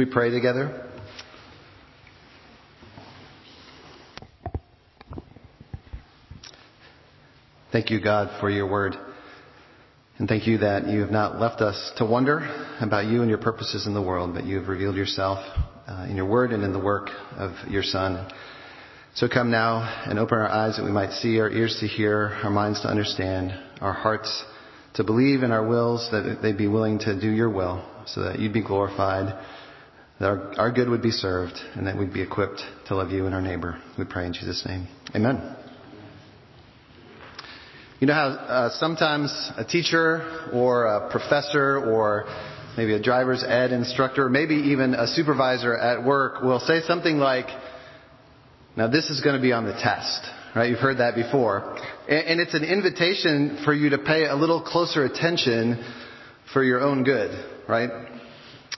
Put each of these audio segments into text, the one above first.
We pray together. Thank you, God, for your word. And thank you that you have not left us to wonder about you and your purposes in the world, but you have revealed yourself uh, in your word and in the work of your Son. So come now and open our eyes that we might see, our ears to hear, our minds to understand, our hearts to believe, and our wills that they be willing to do your will, so that you'd be glorified, that our, our good would be served, and that we'd be equipped to love you and our neighbor. We pray in Jesus' name. Amen. You know how uh, sometimes a teacher or a professor or maybe a driver's ed instructor, maybe even a supervisor at work will say something like, now this is going to be on the test, right? You've heard that before. And it's an invitation for you to pay a little closer attention for your own good, right?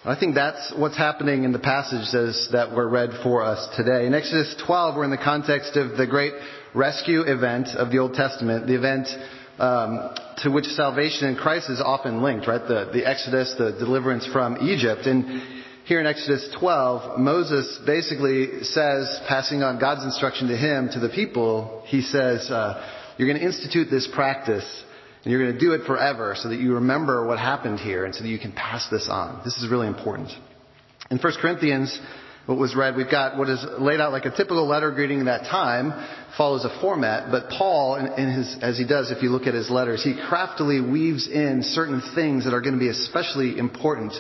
I think that's what's happening in the passages that were read for us today. In Exodus 12, we're in the context of the great rescue event of the Old Testament, the event um, to which salvation in Christ is often linked, right? The, the Exodus, the deliverance from Egypt. And here in Exodus 12, Moses basically says, passing on God's instruction to him, to the people, he says, uh, you're going to institute this practice and you're going to do it forever so that you remember what happened here and so that you can pass this on. This is really important. In 1 Corinthians, what was read, we've got what is laid out like a typical letter greeting in that time, follows a format, but Paul, in, in his, as he does if you look at his letters, he craftily weaves in certain things that are going to be especially important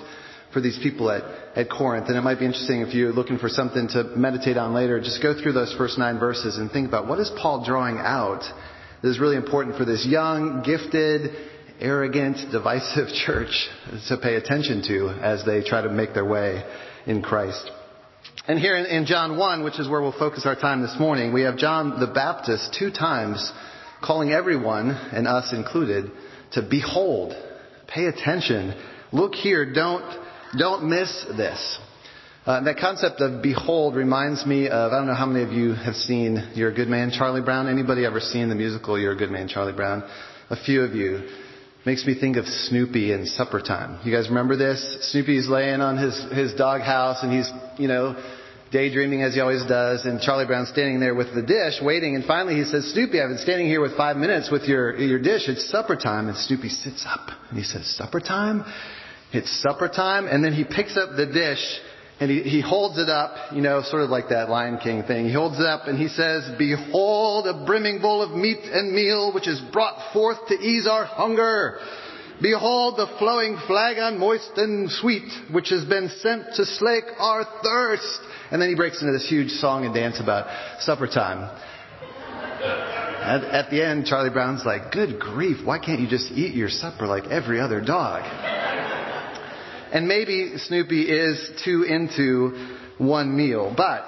for these people at, at Corinth. And it might be interesting if you're looking for something to meditate on later, just go through those first nine verses and think about what is Paul drawing out that is really important for this young, gifted, arrogant, divisive church to pay attention to as they try to make their way in Christ. And here in, in, John 1, which is where we'll focus our time this morning, we have John the Baptist two times calling everyone, and us included, to behold, pay attention, look here, don't, don't miss this. Uh, that concept of behold reminds me of, I don't know how many of you have seen You're a Good Man, Charlie Brown. Anybody ever seen the musical You're a Good Man, Charlie Brown? A few of you. Makes me think of Snoopy in supper time. You guys remember this? Snoopy's laying on his, his doghouse and he's, you know, daydreaming as he always does and Charlie Brown's standing there with the dish waiting and finally he says, Snoopy, I've been standing here with five minutes with your, your dish. It's supper time. And Snoopy sits up and he says, supper time? It's supper time? And then he picks up the dish and he, he holds it up, you know, sort of like that Lion King thing. He holds it up and he says, Behold a brimming bowl of meat and meal which is brought forth to ease our hunger. Behold the flowing flagon moist and sweet which has been sent to slake our thirst. And then he breaks into this huge song and dance about supper time. At, at the end, Charlie Brown's like, Good grief, why can't you just eat your supper like every other dog? And maybe Snoopy is too into one meal, but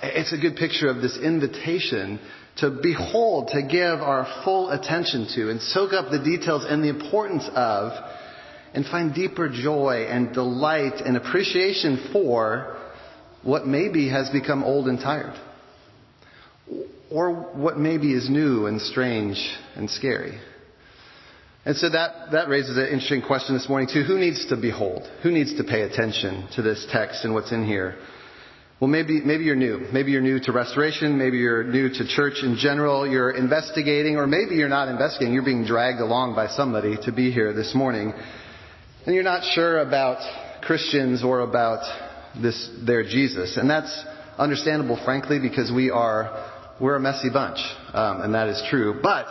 it's a good picture of this invitation to behold, to give our full attention to, and soak up the details and the importance of, and find deeper joy and delight and appreciation for what maybe has become old and tired. Or what maybe is new and strange and scary. And so that, that raises an interesting question this morning too. Who needs to behold? Who needs to pay attention to this text and what's in here? Well, maybe, maybe you're new. Maybe you're new to restoration. Maybe you're new to church in general. You're investigating, or maybe you're not investigating. You're being dragged along by somebody to be here this morning. And you're not sure about Christians or about this, their Jesus. And that's understandable, frankly, because we are, we're a messy bunch. Um, and that is true. But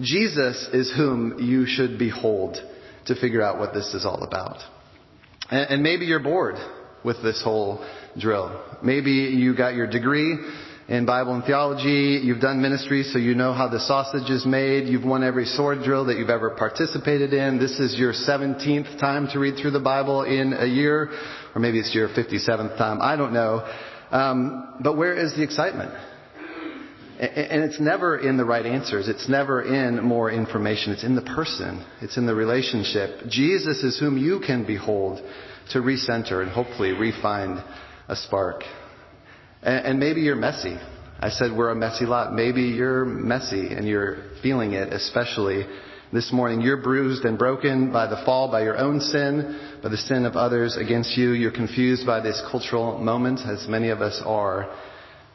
Jesus is whom you should behold to figure out what this is all about. And, and maybe you're bored with this whole drill. Maybe you got your degree in Bible and theology. You've done ministry, so you know how the sausage is made. You've won every sword drill that you've ever participated in. This is your 17th time to read through the Bible in a year, or maybe it's your 57th time. I don't know. Um, but where is the excitement? And it's never in the right answers. It's never in more information. It's in the person. It's in the relationship. Jesus is whom you can behold to recenter and hopefully refind a spark. And maybe you're messy. I said we're a messy lot. Maybe you're messy and you're feeling it especially this morning. You're bruised and broken by the fall, by your own sin, by the sin of others against you. You're confused by this cultural moment, as many of us are.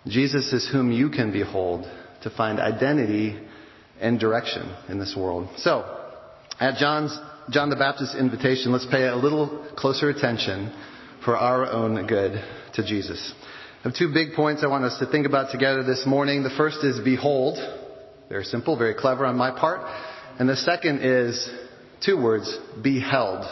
Jesus is whom you can behold to find identity and direction in this world. So, at John's, John the Baptist's invitation, let's pay a little closer attention for our own good to Jesus. I have two big points I want us to think about together this morning. The first is behold. Very simple, very clever on my part. And the second is two words, beheld.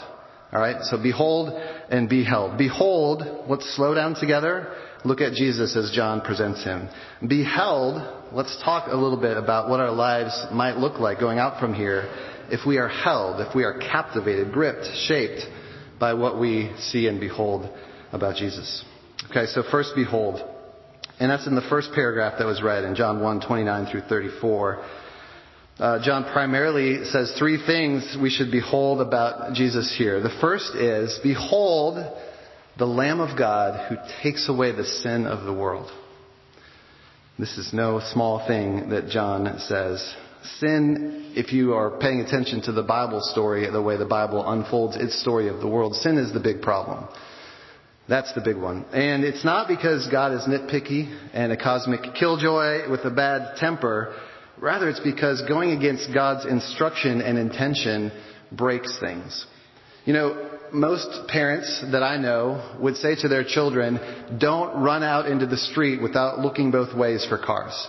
Alright, so behold and beheld. Behold, let's slow down together. Look at Jesus as John presents him. Beheld, let's talk a little bit about what our lives might look like going out from here if we are held, if we are captivated, gripped, shaped by what we see and behold about Jesus. Okay, so first behold. And that's in the first paragraph that was read in John 1, 29 through 34. Uh, John primarily says three things we should behold about Jesus here. The first is, behold the Lamb of God who takes away the sin of the world. This is no small thing that John says. Sin, if you are paying attention to the Bible story, the way the Bible unfolds its story of the world, sin is the big problem. That's the big one. And it's not because God is nitpicky and a cosmic killjoy with a bad temper. Rather, it's because going against God's instruction and intention breaks things. You know, most parents that I know would say to their children, don't run out into the street without looking both ways for cars.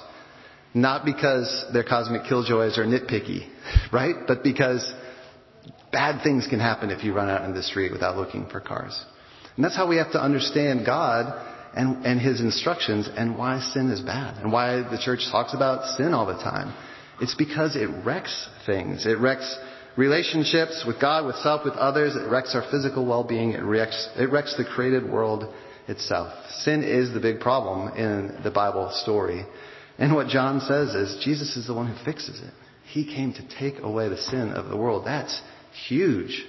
Not because their cosmic killjoys are nitpicky, right? But because bad things can happen if you run out in the street without looking for cars. And that's how we have to understand God and, and his instructions and why sin is bad and why the church talks about sin all the time. It's because it wrecks things. It wrecks relationships with God, with self, with others. It wrecks our physical well-being. It wrecks, it wrecks the created world itself. Sin is the big problem in the Bible story. And what John says is Jesus is the one who fixes it. He came to take away the sin of the world. That's huge.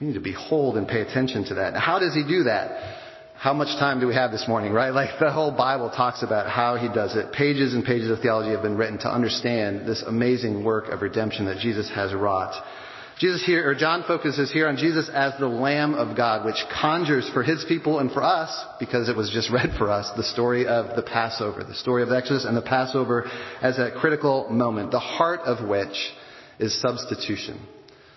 We need to behold and pay attention to that. How does he do that? how much time do we have this morning, right? Like the whole Bible talks about how he does it. Pages and pages of theology have been written to understand this amazing work of redemption that Jesus has wrought. Jesus here, or John focuses here on Jesus as the Lamb of God, which conjures for his people and for us, because it was just read for us, the story of the Passover, the story of Exodus and the Passover as a critical moment, the heart of which is substitution.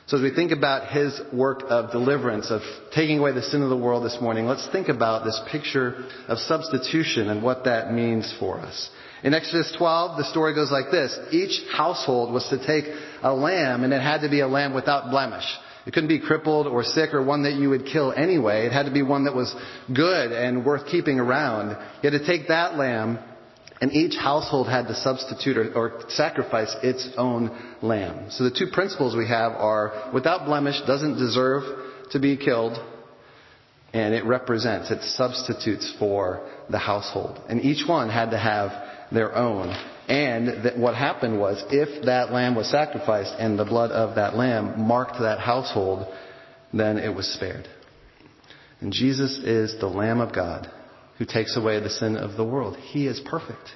So as we think about his work of deliverance, of taking away the sin of the world this morning, let's think about this picture of substitution and what that means for us. In Exodus 12, the story goes like this. Each household was to take a lamb, and it had to be a lamb without blemish. It couldn't be crippled or sick or one that you would kill anyway. It had to be one that was good and worth keeping around. You had to take that lamb and each household had to substitute or, or, sacrifice its own lamb. So the two principles we have are without blemish doesn't deserve to be killed, and it represents, it substitutes for the household. And each one had to have their own. And that what happened was if that lamb was sacrificed and the blood of that lamb marked that household, then it was spared. And Jesus is the Lamb of God who takes away the sin of the world. He is perfect.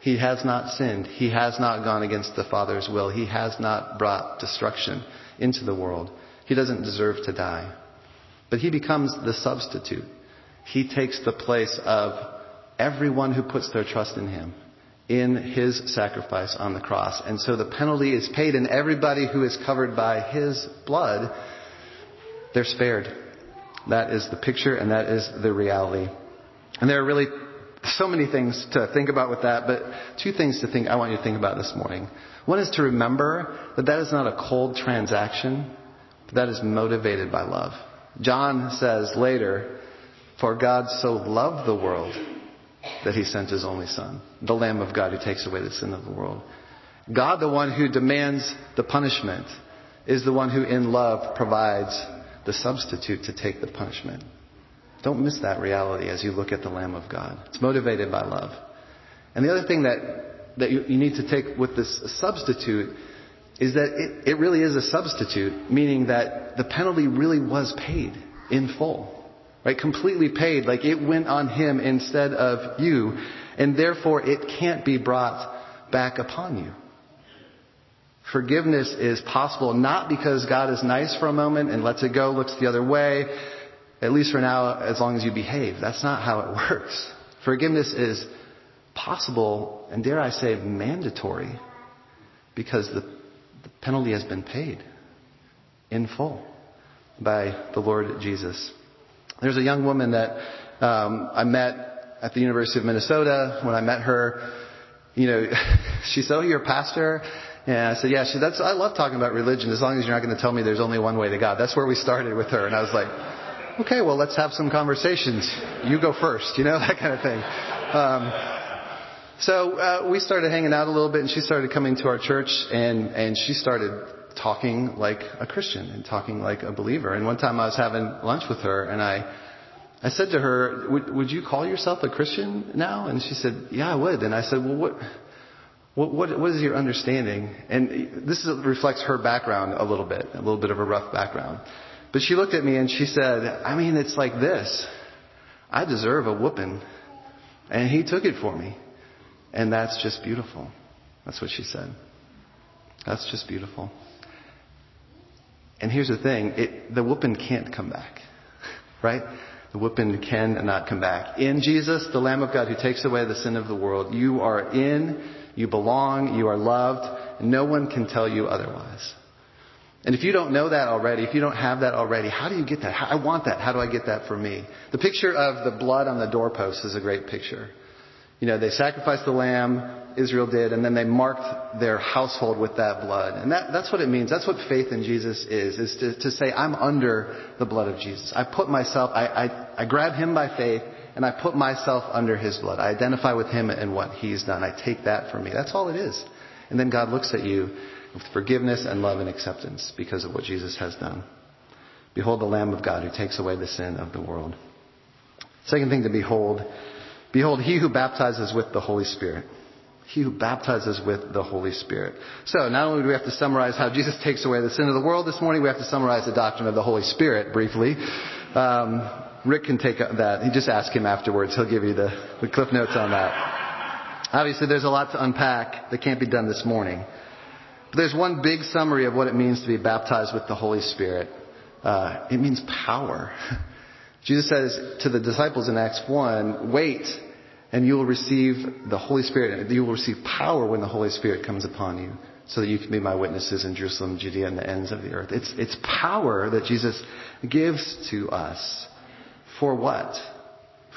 He has not sinned. He has not gone against the Father's will. He has not brought destruction into the world. He doesn't deserve to die. But he becomes the substitute. He takes the place of everyone who puts their trust in him in his sacrifice on the cross. And so the penalty is paid and everybody who is covered by his blood, they're spared. That is the picture and that is the reality. And there are really so many things to think about with that, but two things to think I want you to think about this morning. One is to remember that that is not a cold transaction, but that is motivated by love. John says later, for God so loved the world that he sent his only son, the Lamb of God who takes away the sin of the world. God, the one who demands the punishment, is the one who in love provides the substitute to take the punishment. Don't miss that reality as you look at the Lamb of God. It's motivated by love. And the other thing that, that you, you need to take with this substitute is that it, it really is a substitute, meaning that the penalty really was paid in full. Right? Completely paid, like it went on him instead of you, and therefore it can't be brought back upon you. Forgiveness is possible not because God is nice for a moment and lets it go, looks the other way, at least for now, as long as you behave. That's not how it works. Forgiveness is possible, and dare I say, mandatory, because the, the penalty has been paid in full by the Lord Jesus. There's a young woman that um, I met at the University of Minnesota. When I met her, you know, she said, "Oh, you're a pastor." And I said, "Yeah." She "That's I love talking about religion as long as you're not going to tell me there's only one way to God." That's where we started with her, and I was like, "Okay, well, let's have some conversations. You go first, you know, that kind of thing." Um, so uh, we started hanging out a little bit, and she started coming to our church, and and she started talking like a Christian and talking like a believer. And one time I was having lunch with her, and I I said to her, would, would you call yourself a Christian now? And she said, Yeah, I would. And I said, Well, what? What, what, what is your understanding? And this is, reflects her background a little bit, a little bit of a rough background. But she looked at me and she said, I mean, it's like this. I deserve a whooping. And he took it for me. And that's just beautiful. That's what she said. That's just beautiful. And here's the thing it, the whooping can't come back. Right? The whooping cannot come back. In Jesus, the Lamb of God who takes away the sin of the world, you are in, you belong, you are loved, no one can tell you otherwise. And if you don't know that already, if you don't have that already, how do you get that? I want that. How do I get that for me? The picture of the blood on the doorpost is a great picture. You know, they sacrificed the lamb, Israel did, and then they marked their household with that blood. And that, that's what it means. That's what faith in Jesus is, is to, to say, I'm under the blood of Jesus. I put myself, I, I, I grab him by faith, and I put myself under his blood. I identify with him and what he's done. I take that for me. That's all it is. And then God looks at you with forgiveness and love and acceptance because of what Jesus has done. Behold the Lamb of God who takes away the sin of the world. Second thing to behold Behold, he who baptizes with the Holy Spirit. He who baptizes with the Holy Spirit. So, not only do we have to summarize how Jesus takes away the sin of the world this morning, we have to summarize the doctrine of the Holy Spirit briefly. Um, Rick can take that. He just ask him afterwards. He'll give you the, the cliff notes on that. Obviously, there's a lot to unpack that can't be done this morning. But there's one big summary of what it means to be baptized with the Holy Spirit. Uh, it means power. Jesus says to the disciples in Acts 1, wait and you will receive the Holy Spirit. And you will receive power when the Holy Spirit comes upon you so that you can be my witnesses in Jerusalem, Judea, and the ends of the earth. It's, it's power that Jesus gives to us. For what?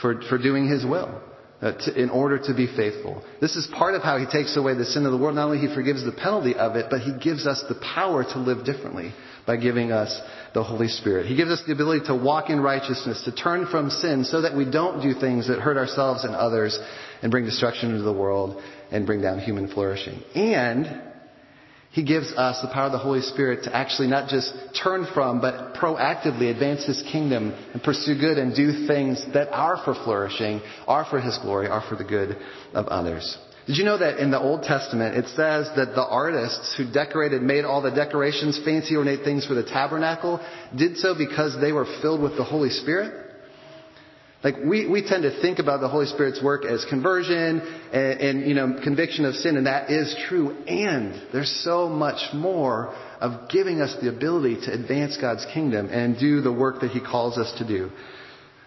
For, for doing His will. Uh, to, in order to be faithful. This is part of how He takes away the sin of the world. Not only He forgives the penalty of it, but He gives us the power to live differently by giving us the Holy Spirit. He gives us the ability to walk in righteousness, to turn from sin so that we don't do things that hurt ourselves and others and bring destruction into the world and bring down human flourishing. And he gives us the power of the Holy Spirit to actually not just turn from, but proactively advance His kingdom and pursue good and do things that are for flourishing, are for His glory, are for the good of others. Did you know that in the Old Testament it says that the artists who decorated, made all the decorations, fancy ornate things for the tabernacle, did so because they were filled with the Holy Spirit? Like we, we tend to think about the Holy Spirit's work as conversion and, and, you know conviction of sin, and that is true. And there's so much more of giving us the ability to advance God's kingdom and do the work that He calls us to do.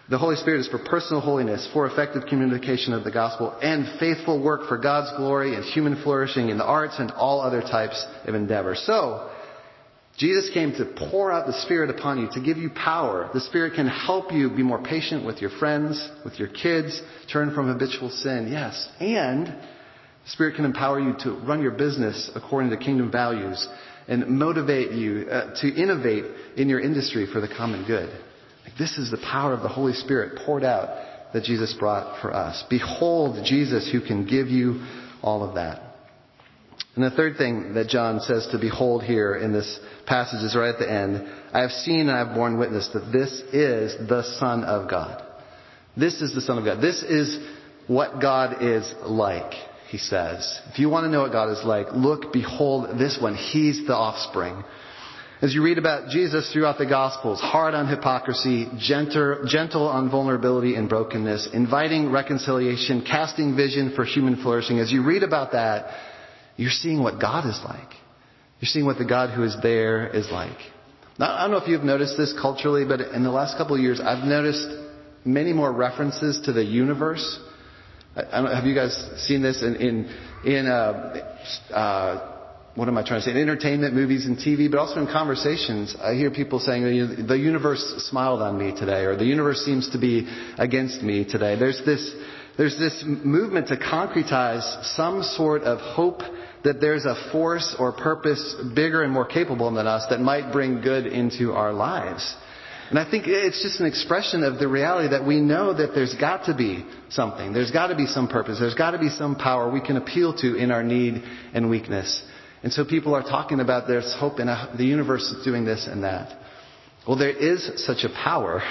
The Holy Spirit is for personal holiness, for effective communication of the gospel, and faithful work for God's glory and human flourishing in the arts and all other types of endeavor. So, Jesus came to pour out the Spirit upon you, to give you power. The Spirit can help you be more patient with your friends, with your kids, turn from habitual sin, yes. And the Spirit can empower you to run your business according to kingdom values and motivate you uh, to innovate in your industry for the common good. This is the power of the Holy Spirit poured out that Jesus brought for us. Behold Jesus who can give you all of that. And the third thing that John says to behold here in this passage is right at the end. I have seen and I have borne witness that this is the Son of God. This is the Son of God. This is what God is like, he says. If you want to know what God is like, look, behold this one. He's the offspring as you read about Jesus throughout the Gospels, hard on hypocrisy, gentle, on vulnerability and brokenness, inviting reconciliation, casting vision for human flourishing, as you read about that, you're seeing what God is like. You're seeing what the God who is there is like. Now, I don't know if you've noticed this culturally, but in the last couple of years, I've noticed many more references to the universe. have you guys seen this in in, in uh, uh, what am I trying to say? In entertainment, movies, and TV, but also in conversations. I hear people saying the universe smiled on me today, or the universe seems to be against me today. There's this there's this movement to concretize some sort of hope that there's a force or purpose bigger and more capable than us that might bring good into our lives. And I think it's just an expression of the reality that we know that there's got to be something. There's got to be some purpose. There's got to be some power we can appeal to in our need and weakness. And so people are talking about there's hope in the universe is doing this and that. Well, there is such a power.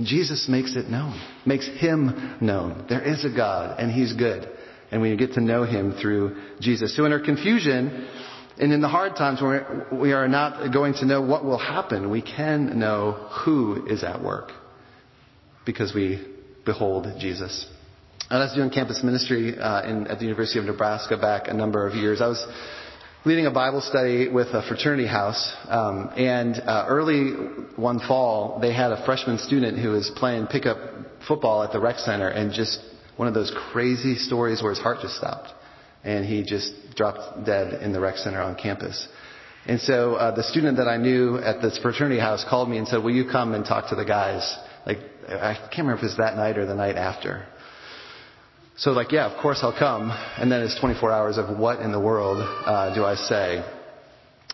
Jesus makes it known, makes him known. There is a God and he's good. And we get to know him through Jesus. So in our confusion, and in the hard times where we are not going to know what will happen, we can know who is at work because we behold Jesus. And I was doing campus ministry uh, in, at the University of Nebraska back a number of years. I was leading a Bible study with a fraternity house, um, and uh, early one fall they had a freshman student who was playing pickup football at the rec center, and just one of those crazy stories where his heart just stopped and he just dropped dead in the rec center on campus. And so uh, the student that I knew at this fraternity house called me and said, "Will you come and talk to the guys?" Like I can't remember if it was that night or the night after. So like, yeah, of course I'll come. And then it's 24 hours of what in the world uh, do I say?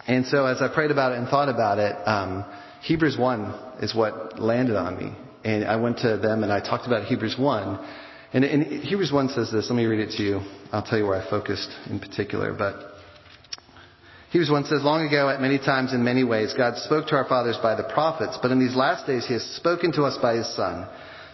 And so as I prayed about it and thought about it, um, Hebrews 1 is what landed on me. And I went to them and I talked about Hebrews 1. And, and Hebrews 1 says this. Let me read it to you. I'll tell you where I focused in particular. But Hebrews 1 says, Long ago, at many times in many ways, God spoke to our fathers by the prophets, but in these last days he has spoken to us by his Son,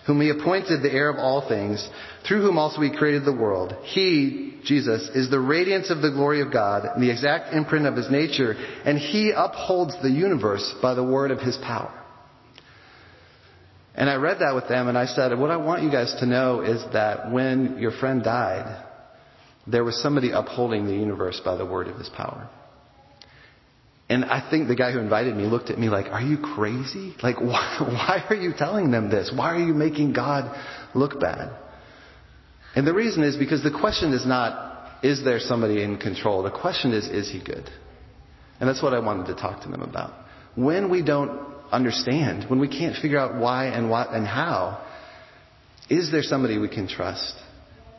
whom he appointed the heir of all things, through whom also he created the world. He, Jesus, is the radiance of the glory of God and the exact imprint of his nature, and he upholds the universe by the word of his power. And I read that with them and I said, what I want you guys to know is that when your friend died, there was somebody upholding the universe by the word of his power. And I think the guy who invited me looked at me like, are you crazy? Like, why, why are you telling them this? Why are you making God look bad? And the reason is because the question is not, is there somebody in control? The question is, is he good? And that's what I wanted to talk to them about. When we don't understand, when we can't figure out why and what and how, is there somebody we can trust?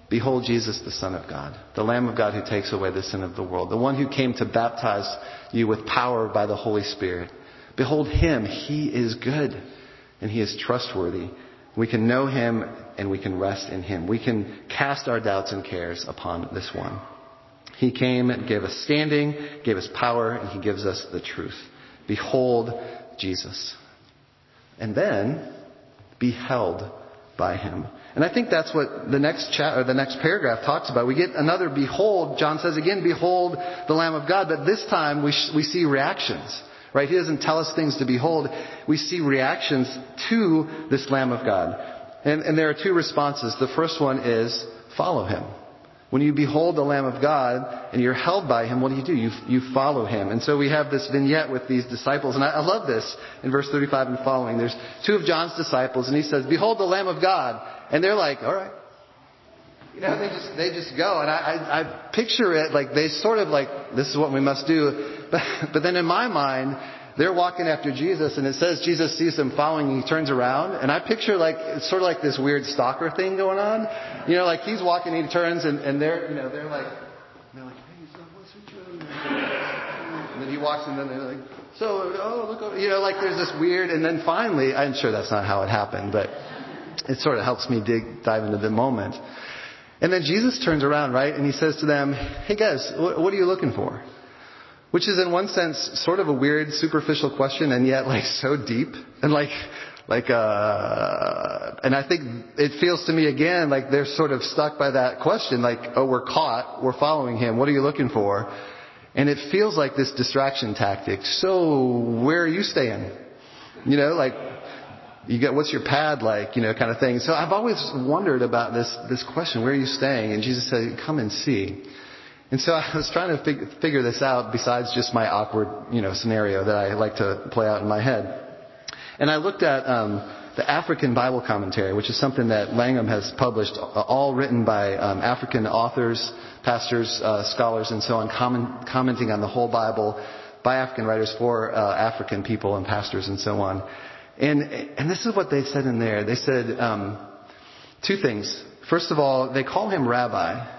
Behold Jesus, the Son of God, the Lamb of God who takes away the sin of the world, the one who came to baptize you with power by the Holy Spirit. Behold him. He is good and he is trustworthy. We can know him and we can rest in him. We can cast our doubts and cares upon this one. He came and gave us standing, gave us power, and he gives us the truth. Behold Jesus. And then be held by him. And I think that's what the next chat or the next paragraph talks about. We get another behold. John says again, behold the Lamb of God. But this time we, sh- we see reactions. Right? He doesn't tell us things to behold. We see reactions to this Lamb of God. And, and there are two responses. The first one is follow him. When you behold the Lamb of God and you're held by Him, what do you do? You, you follow Him. And so we have this vignette with these disciples. And I, I love this in verse 35 and following. There's two of John's disciples and he says, behold the Lamb of God. And they're like, alright. You know, they just, they just go. And I, I, I picture it like they sort of like, this is what we must do. But, but then in my mind, they're walking after Jesus and it says Jesus sees them following and he turns around and I picture like it's sort of like this weird stalker thing going on. You know, like he's walking and he turns and, and they're you know, they're like they're like, Hey, so what's your doing? And then he walks and then they're like, So oh look over you know, like there's this weird and then finally I'm sure that's not how it happened, but it sort of helps me dig dive into the moment. And then Jesus turns around, right, and he says to them, Hey guys, what are you looking for? Which is in one sense sort of a weird, superficial question and yet like so deep and like, like, uh, and I think it feels to me again like they're sort of stuck by that question, like, oh, we're caught, we're following him, what are you looking for? And it feels like this distraction tactic. So, where are you staying? You know, like, you got what's your pad like? You know, kind of thing. So I've always wondered about this, this question, where are you staying? And Jesus said, come and see. And so I was trying to fig- figure this out besides just my awkward, you know, scenario that I like to play out in my head. And I looked at um, the African Bible Commentary, which is something that Langham has published, uh, all written by um, African authors, pastors, uh, scholars, and so on, comment, commenting on the whole Bible by African writers for uh, African people and pastors and so on. And, and this is what they said in there. They said um, two things. First of all, they call him rabbi,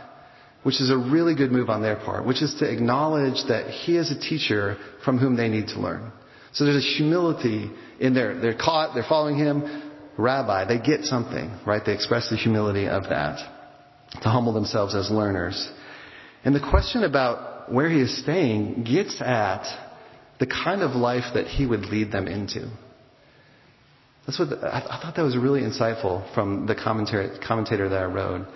which is a really good move on their part, which is to acknowledge that he is a teacher from whom they need to learn. So there's a humility in there. They're caught, they're following him, rabbi. They get something, right? They express the humility of that to humble themselves as learners. And the question about where he is staying gets at the kind of life that he would lead them into. That's what the, I, I, thought that was really insightful from the commentator that I wrote.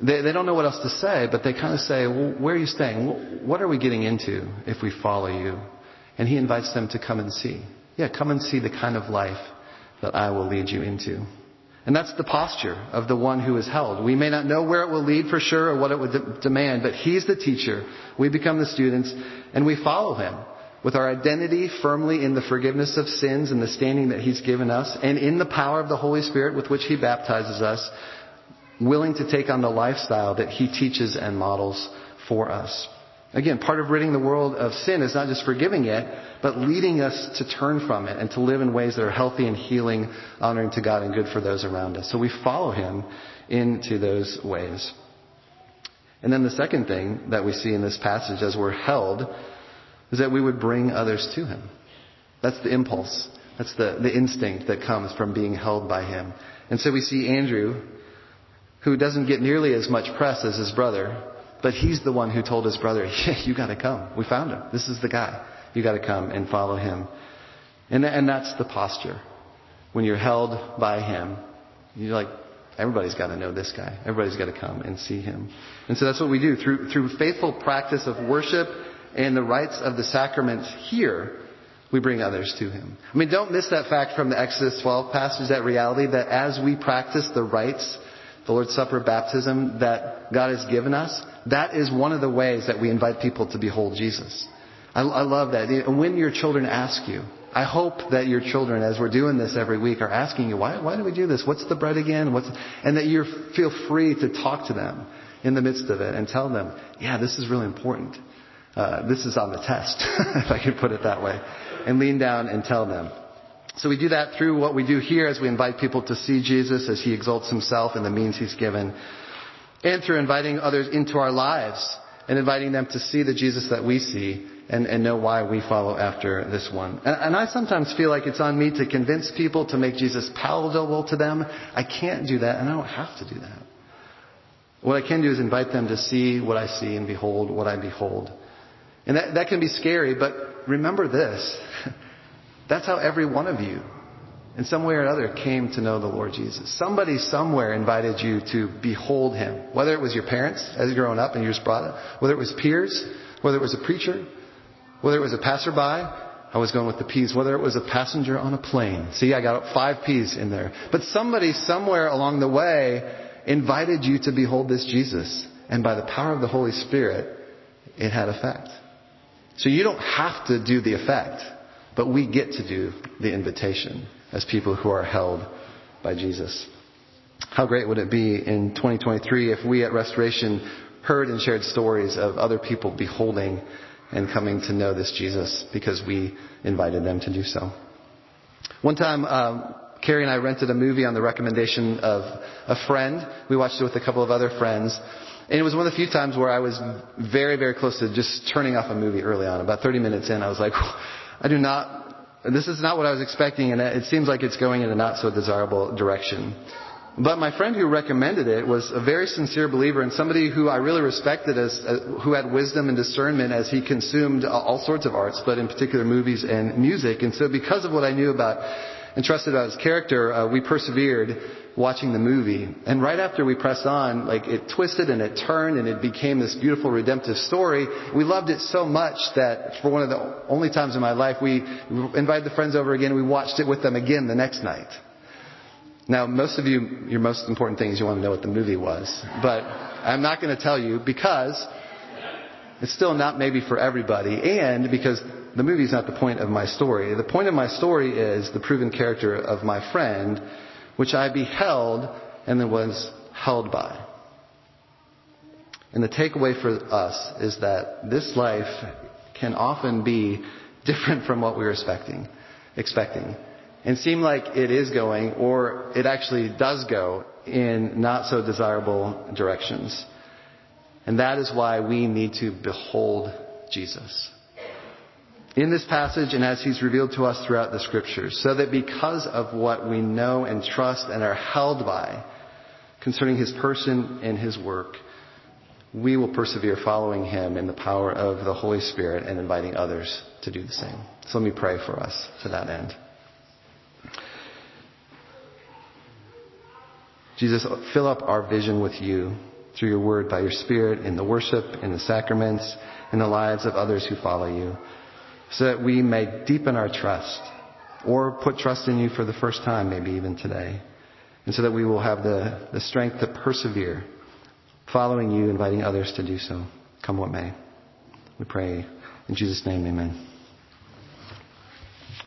They, they don't know what else to say, but they kind of say, well, where are you staying? What are we getting into if we follow you? And he invites them to come and see. Yeah, come and see the kind of life that I will lead you into. And that's the posture of the one who is held. We may not know where it will lead for sure or what it would de- demand, but he's the teacher. We become the students and we follow him with our identity firmly in the forgiveness of sins and the standing that he's given us and in the power of the Holy Spirit with which he baptizes us, willing to take on the lifestyle that he teaches and models for us. Again, part of ridding the world of sin is not just forgiving it, but leading us to turn from it and to live in ways that are healthy and healing, honoring to God and good for those around us. So we follow Him into those ways. And then the second thing that we see in this passage as we're held is that we would bring others to Him. That's the impulse. That's the, the instinct that comes from being held by Him. And so we see Andrew, who doesn't get nearly as much press as his brother, but he's the one who told his brother, yeah, you gotta come. We found him. This is the guy. You gotta come and follow him. And, and that's the posture. When you're held by him, you're like, everybody's gotta know this guy. Everybody's gotta come and see him. And so that's what we do. Through, through faithful practice of worship and the rites of the sacraments here, we bring others to him. I mean, don't miss that fact from the Exodus 12 passage, that reality that as we practice the rites the Lord's Supper baptism that God has given us, that is one of the ways that we invite people to behold Jesus. I, I love that. And when your children ask you, I hope that your children, as we're doing this every week, are asking you, why, why do we do this? What's the bread again? What's, and that you feel free to talk to them in the midst of it and tell them, yeah, this is really important. Uh, this is on the test, if I can put it that way. And lean down and tell them. So we do that through what we do here as we invite people to see Jesus as he exalts himself and the means he's given. And through inviting others into our lives and inviting them to see the Jesus that we see and, and know why we follow after this one. And, and I sometimes feel like it's on me to convince people to make Jesus palatable to them. I can't do that and I don't have to do that. What I can do is invite them to see what I see and behold what I behold. And that, that can be scary, but remember this. That's how every one of you, in some way or another, came to know the Lord Jesus. Somebody somewhere invited you to behold Him. Whether it was your parents as you're growing up and you just brought it, whether it was peers, whether it was a preacher, whether it was a passerby, I was going with the P's, whether it was a passenger on a plane. See, I got five P's in there. But somebody somewhere along the way invited you to behold this Jesus. And by the power of the Holy Spirit, it had effect. So you don't have to do the effect. But we get to do the invitation as people who are held by Jesus. How great would it be in 2023 if we at Restoration heard and shared stories of other people beholding and coming to know this Jesus because we invited them to do so. One time, um, Carrie and I rented a movie on the recommendation of a friend. We watched it with a couple of other friends. And it was one of the few times where I was very, very close to just turning off a movie early on. About 30 minutes in, I was like, I do not, this is not what I was expecting, and it seems like it's going in a not so desirable direction. But my friend who recommended it was a very sincere believer and somebody who I really respected as, uh, who had wisdom and discernment as he consumed all sorts of arts, but in particular movies and music. And so because of what I knew about and trusted about his character, uh, we persevered watching the movie. And right after we pressed on, like it twisted and it turned and it became this beautiful redemptive story. We loved it so much that for one of the only times in my life, we invited the friends over again we watched it with them again the next night. Now, most of you, your most important thing is you want to know what the movie was. But I'm not going to tell you because It's still not maybe for everybody, and because the movie's not the point of my story. The point of my story is the proven character of my friend, which I beheld and then was held by. And the takeaway for us is that this life can often be different from what we were expecting, expecting, and seem like it is going, or it actually does go in not so desirable directions. And that is why we need to behold Jesus. In this passage and as he's revealed to us throughout the scriptures, so that because of what we know and trust and are held by concerning his person and his work, we will persevere following him in the power of the Holy Spirit and inviting others to do the same. So let me pray for us to that end. Jesus, fill up our vision with you through your word by your spirit in the worship, in the sacraments, in the lives of others who follow you, so that we may deepen our trust or put trust in you for the first time, maybe even today, and so that we will have the, the strength to persevere following you, inviting others to do so, come what may. We pray in Jesus' name, amen.